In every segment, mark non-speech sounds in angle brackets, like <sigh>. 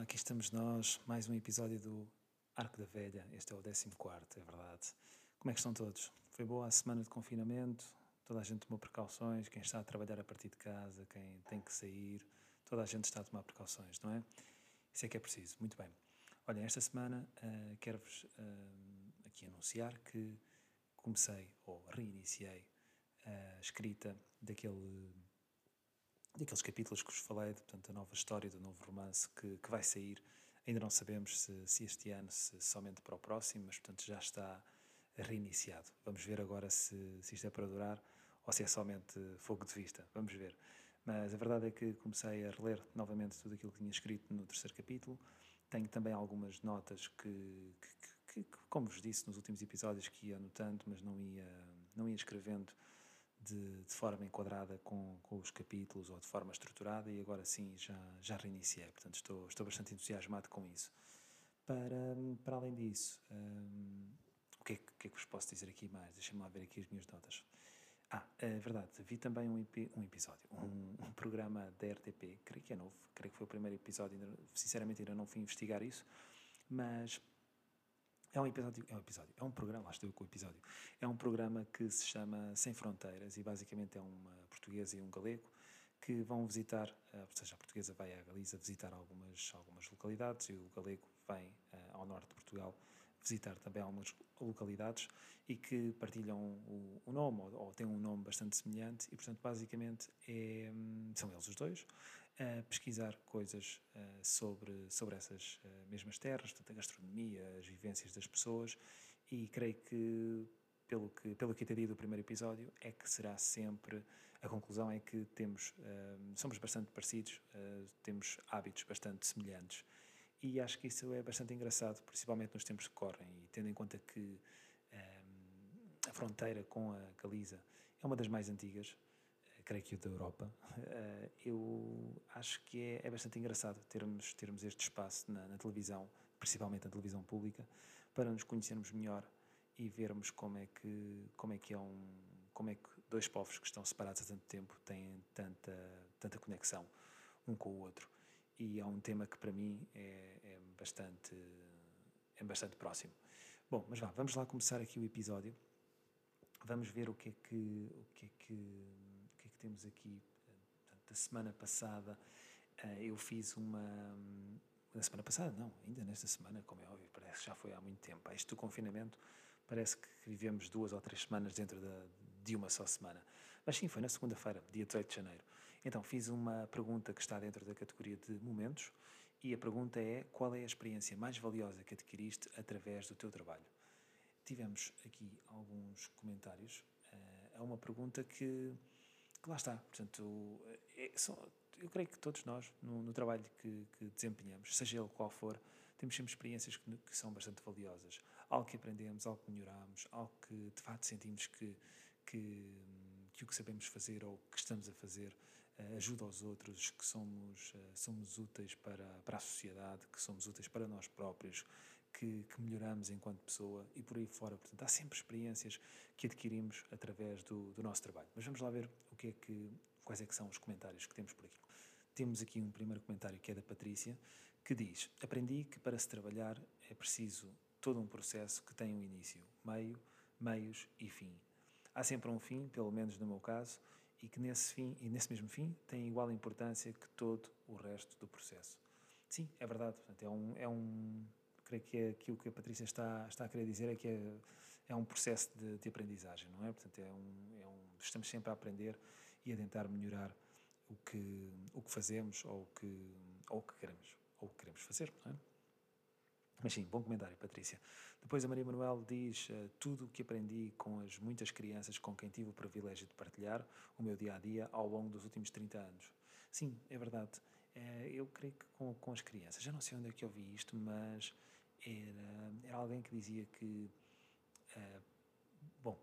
Aqui estamos nós, mais um episódio do Arco da Velha. Este é o 14, é verdade. Como é que estão todos? Foi boa a semana de confinamento? Toda a gente tomou precauções? Quem está a trabalhar a partir de casa, quem tem que sair, toda a gente está a tomar precauções, não é? Isso é que é preciso. Muito bem. Olha, esta semana uh, quero-vos uh, aqui anunciar que comecei ou reiniciei a escrita daquele daqueles capítulos que vos falei, de, portanto, a nova história do novo romance que, que vai sair. Ainda não sabemos se, se, este ano, se somente para o próximo, mas portanto já está reiniciado. Vamos ver agora se, se isto é para durar ou se é somente fogo de vista. Vamos ver. Mas a verdade é que comecei a reler novamente tudo aquilo que tinha escrito no terceiro capítulo. Tenho também algumas notas que, que, que como vos disse nos últimos episódios, que ia anotando, mas não ia, não ia escrevendo de, de, forma enquadrada com, com os capítulos ou de forma estruturada e agora sim já, já reiniciei, portanto estou, estou bastante entusiasmado com isso. Para, para além disso, um, o que é, que é que vos posso dizer aqui mais? Deixem-me lá ver aqui as minhas notas. Ah, é verdade, vi também um, um episódio, um, <laughs> um, programa da RTP, creio que é novo, creio que foi o primeiro episódio, sinceramente ainda não fui investigar isso, mas é um episódio, é um episódio, é um programa, lá estou com o episódio. É um programa que se chama Sem Fronteiras e basicamente é uma portuguesa e um galego que vão visitar, eh, ou seja, a portuguesa vai à Galiza visitar algumas, algumas localidades e o galego vem eh, ao norte de Portugal visitar também algumas localidades e que partilham o, o nome ou, ou, têm um nome bastante semelhante e, portanto, basicamente é, hum, são eles os dois a pesquisar coisas uh, sobre, sobre essas uh, mesmas terras, portanto, a gastronomia, as vivências das pessoas. E creio que pelo que, pelo que entendi do primeiro episódio, é que será sempre, a conclusão é que temos, uh, somos bastante parecidos, temos hábitos bastante semelhantes. E acho que isso é bastante engraçado, principalmente nos tempos que correm, e tendo em conta que a fronteira com a Galiza é uma das mais antigas, eh, creio que o da Europa, uh, eu acho que é, é, bastante engraçado termos, termos este espaço na, na, televisão, principalmente na televisão pública, para nos conhecermos melhor e vermos como é que, como é, que é um, como é que dois povos que estão separados há tanto tempo têm tanta, tanta conexão um com o outro e é um tema que para mim é, é, bastante é bastante próximo. Bom, mas vá, vamos lá começar aqui o episódio. Vamos ver o que é que, o que, é que temos aqui. Da semana passada eh, eu fiz uma na semana passada, não, ainda nesta semana, como é óbvio, parece que já foi há muito tempo. Do confinamento parece que vivemos duas ou três semanas dentro de, de uma só semana. Mas sim, foi na segunda-feira, dia 18 de janeiro. Então fiz uma pergunta que está dentro da categoria de momentos e a pergunta é: qual é a experiência mais valiosa que adquiriste através do teu trabalho? Tivemos aqui alguns comentários. É uma pergunta que lá está. Portanto, é, só, eu creio que todos nós, no, no trabalho que, que, desempenhamos, seja ele qual for, temos sempre experiências que, que, são bastante valiosas. Algo que aprendemos, algo que melhoramos, algo que de facto sentimos que, que, que o que sabemos fazer ou que estamos a fazer uh, ajuda aos outros, que somos, uh, somos úteis para, para a sociedade, que somos úteis para nós próprios, que, que, melhoramos enquanto pessoa e por aí fora. Portanto, há sempre experiências que adquirimos através do, do nosso trabalho. Mas vamos lá ver o que é que, quais é que são os comentários que temos por aqui. Temos aqui um primeiro comentário que é da Patrícia, que diz: Aprendi que para se trabalhar é preciso todo um processo que tem um início, meio, meios e fim. Há sempre um fim, pelo menos no meu caso, e que nesse fim e nesse mesmo fim tem igual importância que todo o resto do processo. Sim, é verdade. Portanto, é um, é um creio que é aquilo que a Patrícia está, está a querer dizer é que é, é um processo de, de aprendizagem, não é? Portanto, é um, é um, estamos sempre a aprender e a tentar melhorar o que, o que fazemos ou o que, ou o que queremos, ou o que queremos fazer, não é? Mas sim, bom comentário, Patrícia. Depois a Maria Manuel diz uh, tudo o que aprendi com as muitas crianças com quem tive o privilégio de partilhar o meu dia a dia ao longo dos últimos 30 anos. Sim, é verdade. Uh, eu creio que com, com as crianças, já não sei onde é que eu vi isto, mas era, era alguém que dizia que, uh, bom,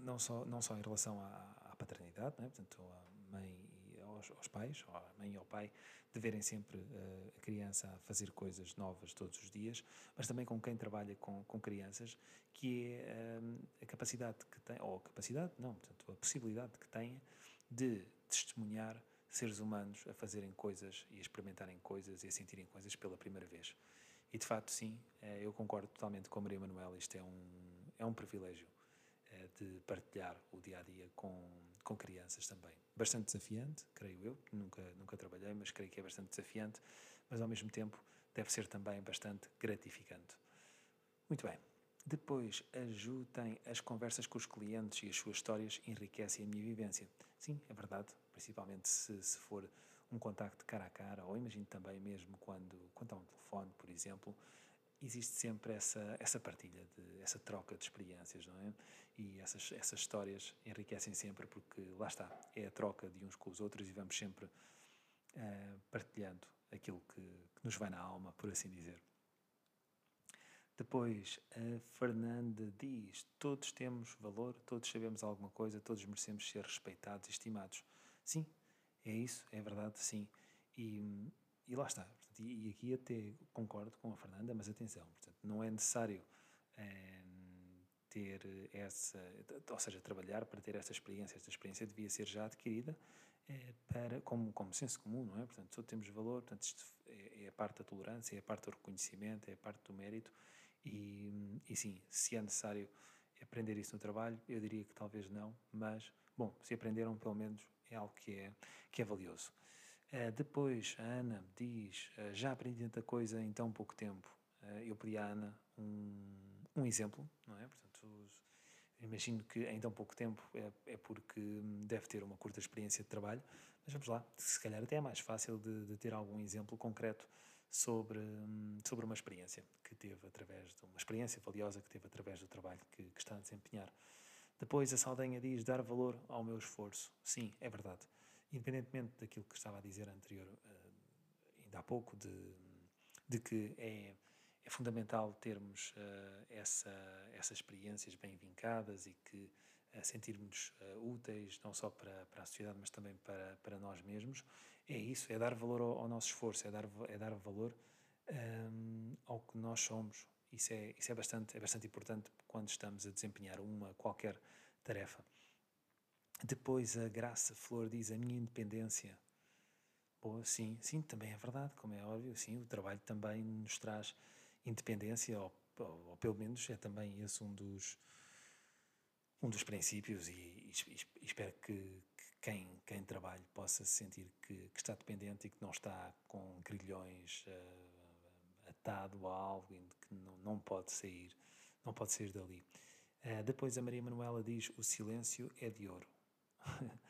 não só, não só em relação à, à paternidade, né? portanto, a mãe e aos, aos pais, a mãe e ao pai, deverem sempre uh, a criança a fazer coisas novas todos os dias, mas também com quem trabalha com, com crianças, que é uh, a capacidade que tem, ou a capacidade, não, portanto, a possibilidade que tem de testemunhar seres humanos a fazerem coisas e a experimentarem coisas e a sentirem coisas pela primeira vez. E de facto, sim, eh, eu concordo totalmente com a Maria Manuela, isto é um, é um privilégio eh, de partilhar o dia a dia com, com crianças também. Bastante desafiante, creio eu, nunca, nunca trabalhei, mas creio que é bastante desafiante, mas ao mesmo tempo deve ser também bastante gratificante. Muito bem. Depois, ajudem as conversas com os clientes e as suas histórias enriquecem a minha vivência. Sim, é verdade, principalmente se, se for um contacto cara a cara, ou imagino também mesmo quando, quando há um telefone, por exemplo, existe sempre essa, essa partilha, de, essa troca de experiências, não é? E essas, essas histórias enriquecem sempre porque, lá está, é a troca de uns com os outros e vamos sempre uh, partilhando aquilo que, que nos vai na alma, por assim dizer. Depois, a Fernanda diz: Todos temos valor, todos sabemos alguma coisa, todos merecemos ser respeitados e estimados. Sim, é isso, é verdade, sim. E, e lá está. Portanto, e, e, aqui até concordo com a Fernanda, mas atenção, portanto, não é necessário é, ter essa, ou seja, trabalhar para ter essa experiência. Esta experiência devia ser já adquirida é, para, como, como senso comum, não é? Portanto, todos temos valor, portanto, isto é, é a parte da tolerância, é a parte do reconhecimento, é a parte do mérito e, e sim, se é necessário aprender isso no trabalho, eu diria que talvez não, mas, bom, se aprenderam, pelo menos é algo que é, que é valioso. Uh, depois, a Ana diz: uh, Já aprendi tanta coisa em tão pouco tempo. Uh, eu pedi à Ana um, um exemplo, não é? Portanto, imagino que em tão pouco tempo é, é, porque deve ter uma curta experiência de trabalho, mas vamos lá, se calhar até é mais fácil de, de ter algum exemplo concreto sobre, sobre uma experiência que teve através de uma experiência valiosa que teve através do trabalho que, que está a desempenhar. Depois a Saldanha diz dar valor ao meu esforço. Sim, é verdade. Independentemente daquilo que estava a dizer anterior, uh, ainda há pouco, de, de que é, é fundamental termos uh, essa, essas experiências bem vincadas e que uh, sentirmos úteis, não só para, para a sociedade, mas também para, para nós mesmos. É isso, é dar valor ao, ao nosso esforço, é dar, é dar valor um, ao que nós somos. Isso é, isso é, bastante, é bastante importante quando estamos a desempenhar uma qualquer tarefa. Depois a Graça Flor diz a minha independência. Boa, sim, sim, também é verdade, como é óbvio, sim, o trabalho também nos traz independência, ou, ou, ou pelo menos é também esse um dos, um dos princípios e, e, espero que, que, quem, quem trabalhe possa sentir que, que, está dependente e que não está com grilhões uh, atado a algo e que não, não pode sair, não pode sair dali. Uh, depois a Maria Manuela diz: o silêncio é de ouro. <laughs>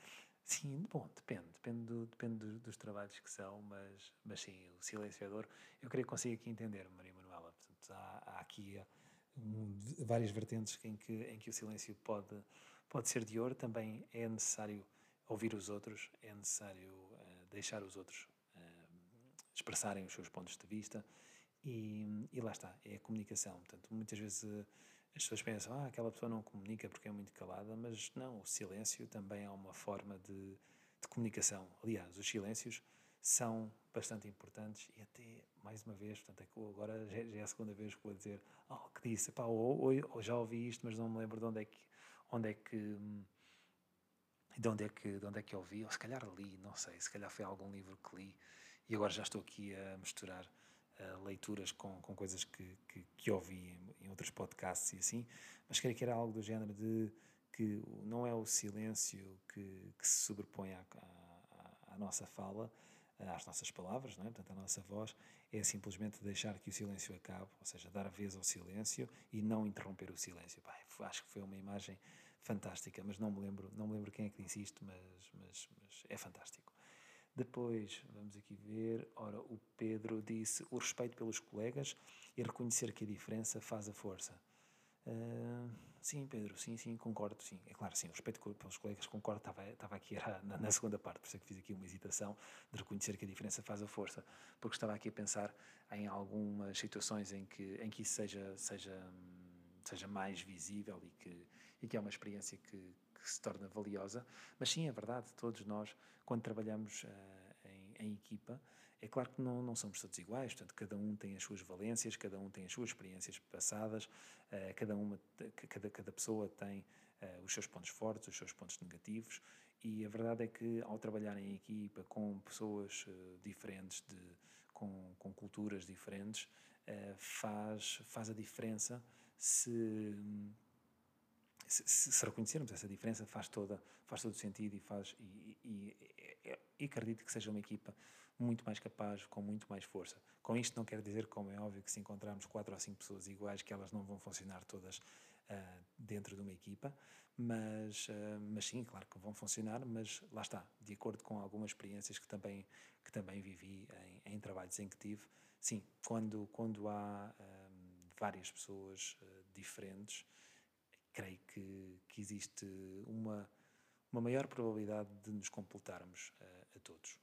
sim, bom, depende, depende, do, depende do, dos trabalhos que são, mas, mas sim, o silêncio é de ouro. Eu creio que consigo aqui entender, Maria Manuela. Portanto, há, há aqui um, várias vertentes em que, em que o silêncio pode, pode ser de ouro. Também é necessário ouvir os outros, é necessário uh, deixar os outros uh, expressarem os seus pontos de vista. E, e, lá está, é a comunicação. Portanto, muitas vezes uh, as pessoas pensam, ah, aquela pessoa não comunica porque é muito calada, mas não, o silêncio também é uma forma de, de comunicação. Aliás, os silêncios são bastante importantes e até, mais uma vez, portanto, é agora já, é a segunda vez que vou dizer algo que disse, pá, ou, ou, ou, já ouvi isto, mas não me lembro de onde é que, onde é que, de onde é que, de onde é que ouvi, ou se calhar li, não sei, se calhar foi algum livro que li e agora já estou aqui a misturar uh, leituras com, com coisas que, que, que ouvi em, em, outros podcasts e assim, mas creio que era algo do género de que não é o silêncio que, que se sobrepõe à, à, à nossa fala, às nossas palavras, não é? portanto, a nossa voz, é simplesmente deixar que o silêncio acabe, ou seja, dar vez ao silêncio e não interromper o silêncio. Acho que foi uma imagem fantástica, mas não me lembro, não me lembro quem é que disse isto, mas, mas, mas é fantástico. Depois, vamos aqui ver, ora, o Pedro disse o respeito pelos colegas e reconhecer que a diferença faz a força. Uh, sim, Pedro, sim, sim, concordo, sim. É claro, sim, o respeito pelos colegas, concordo, estava, estava aqui era na, na, segunda parte, por isso é que fiz aqui uma hesitação de reconhecer que a diferença faz a força, porque estava aqui a pensar em algumas situações em que, em que isso seja, seja, seja mais visível e que, e que é uma experiência que, que se torna valiosa, mas sim, é verdade, todos nós, quando trabalhamos uh, em, em equipa, é claro que não, não somos todos iguais, portanto, cada um tem as suas valências, cada um tem as suas experiências passadas, uh, cada, uma, cada, cada pessoa tem uh, os seus pontos fortes, os seus pontos negativos, E a verdade é que ao trabalhar em equipa com pessoas diferentes, de, com, com culturas diferentes, faz, faz a diferença se, se, se, reconhecermos essa diferença, faz, toda, faz todo sentido e, faz, e, e, e, acredito que seja uma equipa muito mais capaz, com muito mais força. Com isto não quer dizer, como é óbvio, que se encontrarmos quatro ou cinco pessoas iguais, que elas não vão funcionar todas uh, dentro de uma equipa, mas, uh, mas sim, claro que vão funcionar, mas lá está, de acordo com algumas experiências que também, que também vivi em, em trabalhos em que tive, sim, quando, quando há ah, várias pessoas uh, diferentes, creio que, que existe uma, uma maior probabilidade de nos completarmos a todos.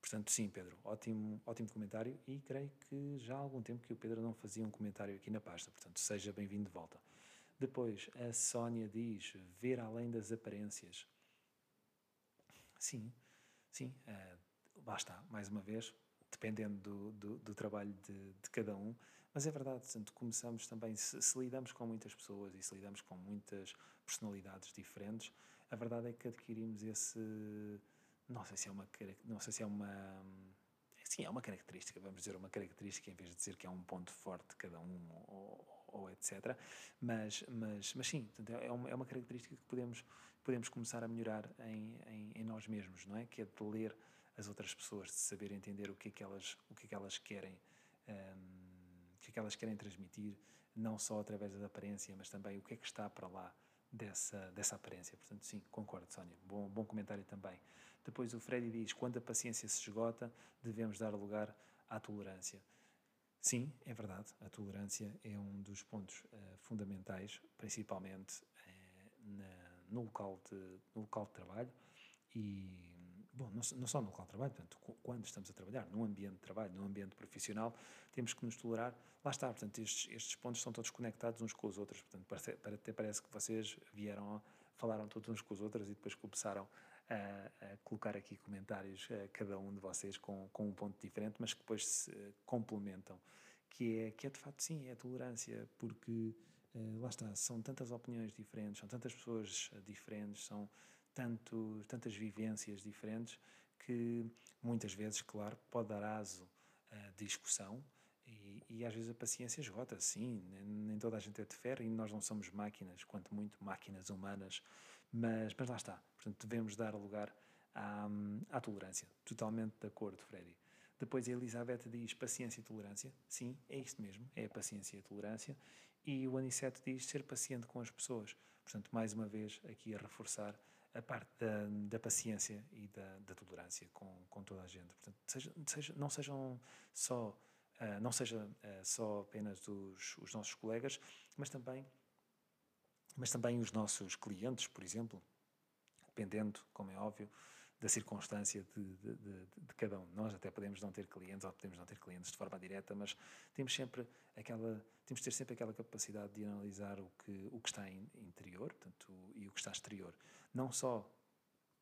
Portanto, sim, Pedro, ótimo, ótimo comentário e creio que já há algum tempo que o Pedro não fazia um comentário aqui na pasta, portanto, seja bem-vindo de volta. Depois, a Sónia diz: ver além das aparências. Sim, sim, uh, lá está, mais uma vez, dependendo do, do, do trabalho de, de, cada um, mas é verdade, portanto, começamos também, se, se, lidamos com muitas pessoas e se lidamos com muitas personalidades diferentes, a verdade é que adquirimos esse não sei se é uma não sei se é uma sim é uma característica vamos dizer uma característica em vez de dizer que é um ponto forte de cada um ou, ou etc mas mas mas sim é uma, é uma característica que podemos podemos começar a melhorar em, em, em nós mesmos não é? Que é de ler as outras pessoas de saber entender o que é que elas o que é que elas querem um, que é que elas querem transmitir não só através da aparência mas também o que é que está para lá dessa dessa aparência portanto sim concordo Sónia bom bom comentário também depois o Freddy diz: quando a paciência se esgota, devemos dar lugar à tolerância. Sim, é verdade. A tolerância é um dos pontos uh, fundamentais, principalmente uh, na, no, local de, no local de trabalho e, bom, não, só no local de trabalho, portanto, quando estamos a trabalhar, num ambiente de trabalho, num ambiente profissional, temos que nos tolerar. Lá está, portanto, estes, estes pontos são todos conectados uns com os outros. Portanto, parece, até parece que vocês vieram, falaram todos uns com os outros e depois começaram a, a colocar aqui comentários, a cada um de vocês com, com um ponto diferente, mas que depois se complementam, que é, que é de facto sim, é a tolerância, porque uh, lá está, são tantas opiniões diferentes, são tantas pessoas diferentes, são tanto, tantas vivências diferentes, que muitas vezes, claro, pode dar aso à discussão, e, e, às vezes a paciência esgota, sim, nem toda a gente é de ferro e nós não somos máquinas, quanto muito máquinas humanas mas, mas lá está. Portanto, devemos dar lugar à, à tolerância. Totalmente de acordo, Freddy. Depois a Elizabeth diz paciência e tolerância. Sim, é isto mesmo, é a paciência e a tolerância. E o Aniceto diz ser paciente com as pessoas. Portanto, mais uma vez, aqui a reforçar a parte da, da paciência e da, da, tolerância com, com toda a gente. Portanto, seja, seja, não sejam só, uh, não seja uh, só apenas os, os nossos colegas, mas também mas também os nossos clientes, por exemplo, dependendo, como é óbvio, da circunstância de, de, de, de, cada um. Nós até podemos não ter clientes ou podemos não ter clientes de forma direta, mas temos sempre aquela, temos de ter sempre aquela capacidade de analisar o que, o que está interior portanto, e o que está exterior. Não só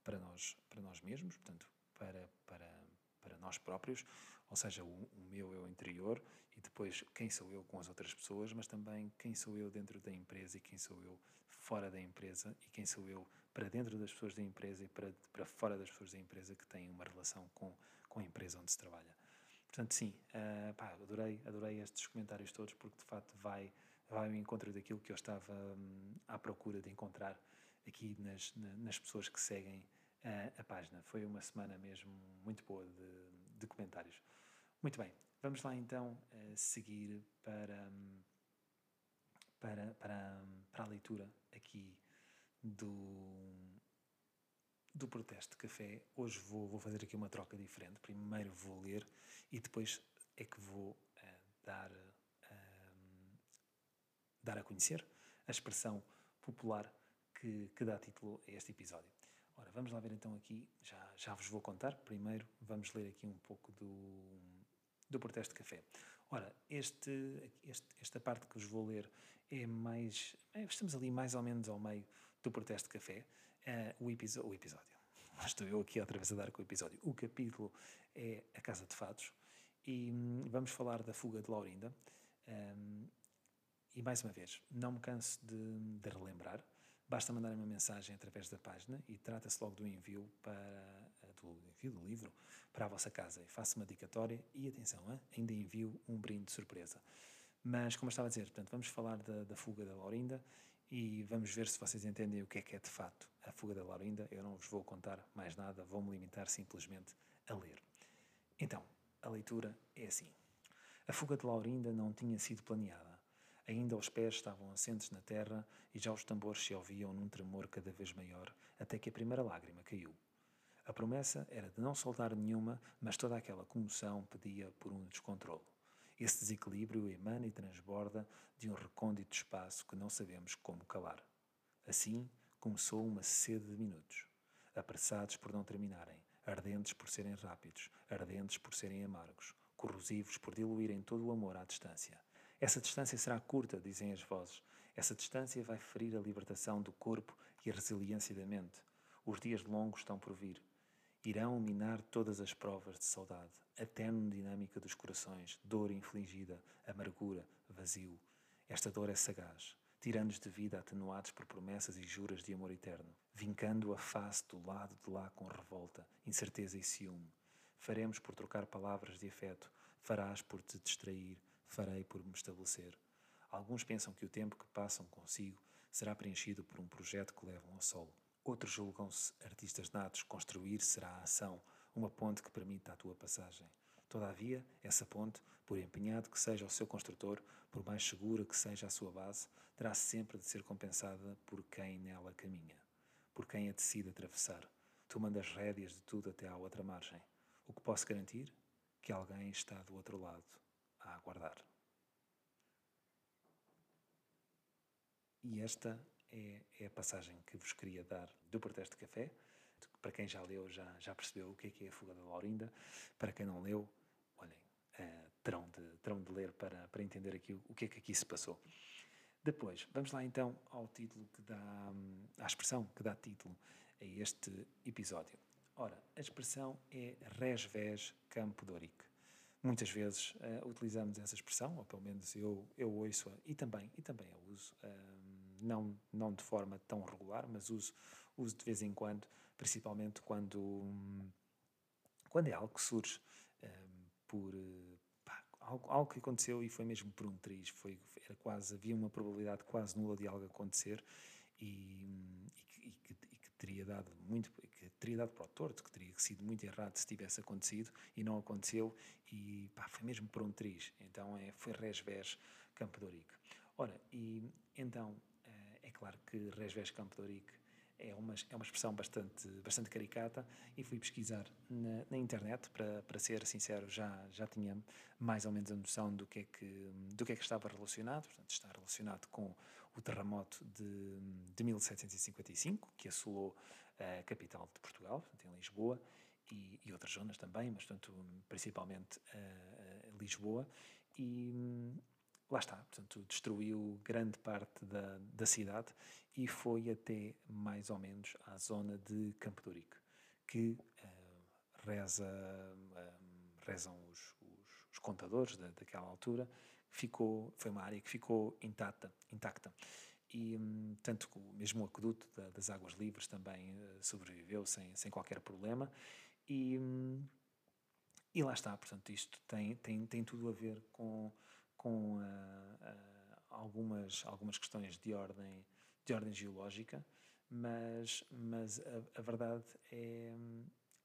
para nós, para nós mesmos, portanto, para, para, para nós próprios, ou seja, o, o meu eu interior e depois quem sou eu com as outras pessoas, mas também quem sou eu dentro da empresa e quem sou eu fora da empresa e quem sou eu para dentro das pessoas da empresa e para, para fora das pessoas da empresa que têm uma relação com, com a empresa onde se trabalha. Portanto, sim, uh, pá, adorei, adorei estes comentários todos porque de facto vai, vai ao encontro daquilo que eu estava um, à procura de encontrar aqui nas, nas pessoas que seguem uh, a página. Foi uma semana mesmo muito boa de, de comentários. Muito bem, vamos lá então uh, seguir para, para, para, para a leitura aqui do, do protesto de café. Hoje vou, vou fazer aqui uma troca diferente. Primeiro vou ler e depois é que vou uh, dar, uh, dar a conhecer a expressão popular que, que dá título a este episódio. Ora, vamos lá ver então aqui, já, já vos vou contar. Primeiro vamos ler aqui um pouco do, do protesto de café. Ora, este, este, esta parte que vos vou ler é mais. É, estamos ali mais ou menos ao meio do protesto café. Uh, o, o episódio. Estou eu aqui outra vez a dar com o episódio. O capítulo é A Casa de Fados e hum, vamos falar da fuga de Laurinda. Um, e mais uma vez, não me canso de, de relembrar basta mandar uma mensagem através da página e trata-se logo do envio para do envio do livro para a vossa casa. Faço uma dedicatória e atenção, hein? ainda envio um brinde de surpresa. Mas, como eu estava a dizer, portanto, vamos falar da, da fuga da Laurinda e vamos ver se vocês entendem o que é que é de fato a fuga da Laurinda. Eu não vos vou contar mais nada, vou-me limitar simplesmente a ler. Então, a leitura é assim. A fuga de Laurinda não tinha sido planeada. Ainda os pés estavam assentes na terra e já os tambores se ouviam num tremor cada vez maior, até que a primeira lágrima caiu. A promessa era de não soltar nenhuma, mas toda aquela comoção pedia por um descontrole. Esse desequilíbrio emana e transborda de um recôndito espaço que não sabemos como calar. Assim começou uma sede de minutos, apressados por não terminarem, ardentes por serem rápidos, ardentes por serem amargos, corrosivos por diluírem todo o amor à distância. Essa distância será curta, dizem as vozes. Essa distância vai ferir a libertação do corpo e a resiliência da mente. Os dias longos estão por vir irão minar todas as provas de saudade, a tenue dinâmica dos corações, dor infligida, amargura, vazio. Esta dor é sagaz, tira-nos de vida atenuados por promessas e juras de amor eterno, vincando a face do lado de lá com revolta, incerteza e ciúme. Faremos por trocar palavras de afeto, farás por te distrair, farei por me estabelecer. Alguns pensam que o tempo que passam consigo será preenchido por um projeto que levam ao sol. Outros julgam-se artistas natos. Construir será a ação, uma ponte que permita a tua passagem. Todavia, essa ponte, por empenhado que seja o seu construtor, por mais segura que seja a sua base, terá sempre de ser compensada por quem nela caminha, por quem a decide atravessar, tomando as rédeas de tudo até à outra margem. O que posso garantir? Que alguém está do outro lado a aguardar. E esta é, é a passagem que vos queria dar do Protesto de Café. Para quem já leu, já, já percebeu o que é, que é a Fuga da Laurinda. Para quem não leu, olhem, uh, terão, de, terão de ler para, para entender aqui o, o que é que aqui se passou. Depois, vamos lá então ao título que dá, à expressão que dá título a este episódio. Ora, a expressão é res ves campo doric. Muitas vezes uh, utilizamos essa expressão, ou pelo menos eu, eu ouço-a e também, e também a uso. Uh, não, não de forma tão regular, mas uso, uso de vez em quando, principalmente quando, quando é algo que surge um, por pá, algo, algo que aconteceu e foi mesmo por um triz, foi, era quase, havia uma probabilidade quase nula de algo acontecer e, e, que, e, que, e que, teria dado muito, que teria dado para o torto, que teria sido muito errado se tivesse acontecido e não aconteceu e pá, foi mesmo por um triz, então é, foi res-vers Campo de Ora, e então claro que Resves Campo de Ourique é uma, é uma expressão bastante, bastante caricata e fui pesquisar na, na, internet, para, para ser sincero, já, já tinha mais ou menos a noção do que, é que, do que é que estava relacionado, portanto está relacionado com o terremoto de, de 1755, que assolou a capital de Portugal, portanto, em Lisboa, e, e outras zonas também, mas portanto, principalmente uh, Lisboa, e lá está, portanto, destruiu grande parte da, da cidade e foi até mais ou menos à zona de Campo de Ourique, que uh, reza, uh, rezam os, os, os contadores da, daquela altura, ficou, foi uma área que ficou intacta, intacta. E um, tanto que o mesmo aqueduto da, das águas livres também uh, sobreviveu sem, sem qualquer problema. E, um, e lá está, portanto, isto tem, tem, tem tudo a ver com com uh, uh, algumas, algumas questões de ordem, de ordem geológica, mas, mas a, a verdade é,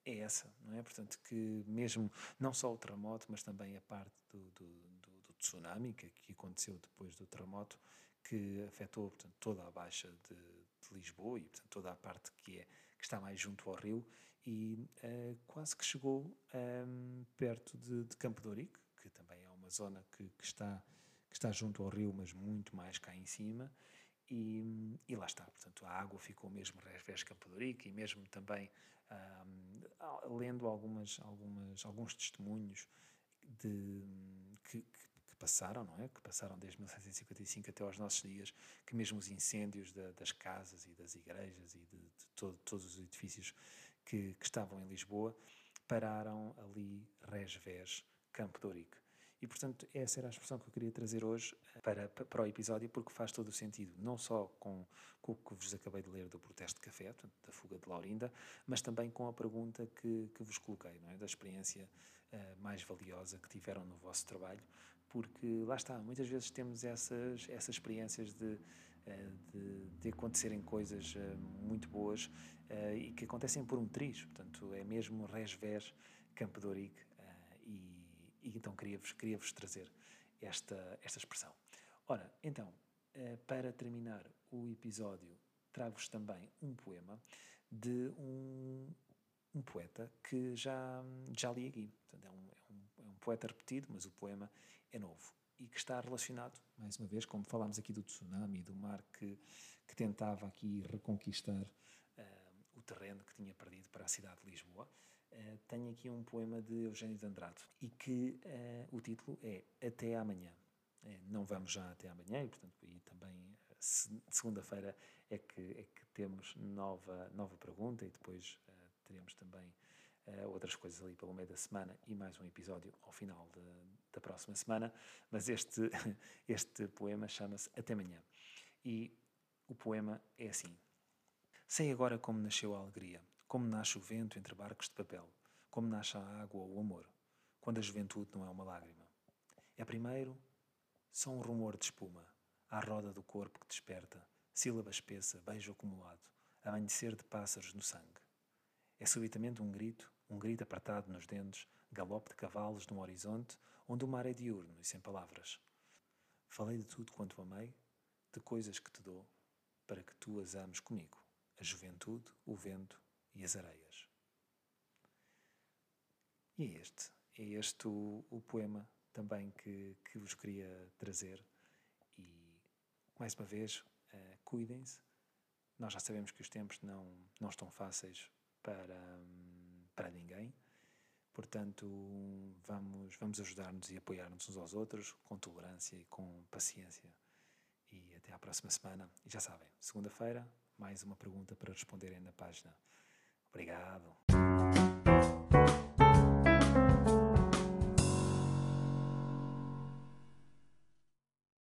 é essa, não é? Portanto, que mesmo não só o terremoto, mas também a parte do, do, do, do tsunami que, que, aconteceu depois do terremoto, que afetou portanto, toda a baixa de, de Lisboa e portanto, toda a parte que, é, que está mais junto ao rio e uh, quase que chegou um, perto de, de Campo de Ourique, que também é uma zona que, que, está, que está junto ao rio, mas muito mais cá em cima. E, e lá está, portanto, a água ficou mesmo revés Capodorica e mesmo também um, lendo algumas, algumas, alguns testemunhos de, que, que, que, passaram, não é? Que passaram desde 1755 até aos nossos dias, que mesmo os incêndios da, das casas e das igrejas e de, de todo, todos os edifícios que, que estavam em Lisboa pararam ali resvés Campo de. E, portanto, essa era a expressão que eu queria trazer hoje eh, para, para o episódio, porque faz todo o sentido, não só com, com o que vos acabei de ler do protesto de café, portanto, da fuga de Laurinda, mas também com a pergunta que, que vos coloquei, não é? da experiência uh, mais valiosa que tiveram no vosso trabalho, porque lá está, muitas vezes temos essas, essas experiências de, uh, de, de, acontecerem coisas muito boas e que acontecem por um triz, portanto, é mesmo vers Campo de Ourique, e e então queria-vos queria -vos trazer esta, esta expressão. Ora, então, eh, para terminar o episódio, trago-vos também um poema de um, um poeta que já, já li aqui. Portanto, é, um, é, um, é um poeta repetido, mas o poema é novo e que está relacionado, mais uma vez, como falámos aqui do tsunami, do mar que, que tentava aqui reconquistar uh, o terreno que tinha perdido para a cidade de Lisboa. Uh, tenho aqui um poema de Eugênio de Andrade e que uh, o título é Até Amanhã. É, não vamos já até amanhã e, portanto, e também se, segunda-feira é que, é que temos nova, nova pergunta e depois uh, teremos também outras coisas ali pelo meio da semana e mais um episódio ao final de, da próxima semana. Mas este, <laughs> este poema chama-se Até Amanhã. E o poema é assim. Sei agora como nasceu a alegria como nasce o vento entre barcos de papel, como nasce a água ou o amor, quando a juventude não é uma lágrima. É primeiro só um rumor de espuma, à roda do corpo que desperta, sílaba espessa, beijo acumulado, amanhecer de pássaros no sangue. É subitamente um grito, um grito apertado nos dentes, galope de cavalos num horizonte onde o mar é diurno e sem palavras. Falei de tudo quanto amei, de coisas que te dou, para que tu as ames comigo, a juventude, o vento, e as areias. E é este, é este o, o poema também que, que vos queria trazer. E, mais uma vez, uh, cuidem-se. Nós já sabemos que os tempos não, não estão fáceis para, para ninguém. Portanto, vamos, vamos ajudar-nos e apoiar-nos uns aos outros com tolerância e com paciência. E até à próxima semana. E já sabem, segunda-feira, mais uma pergunta para responderem na página Obrigado.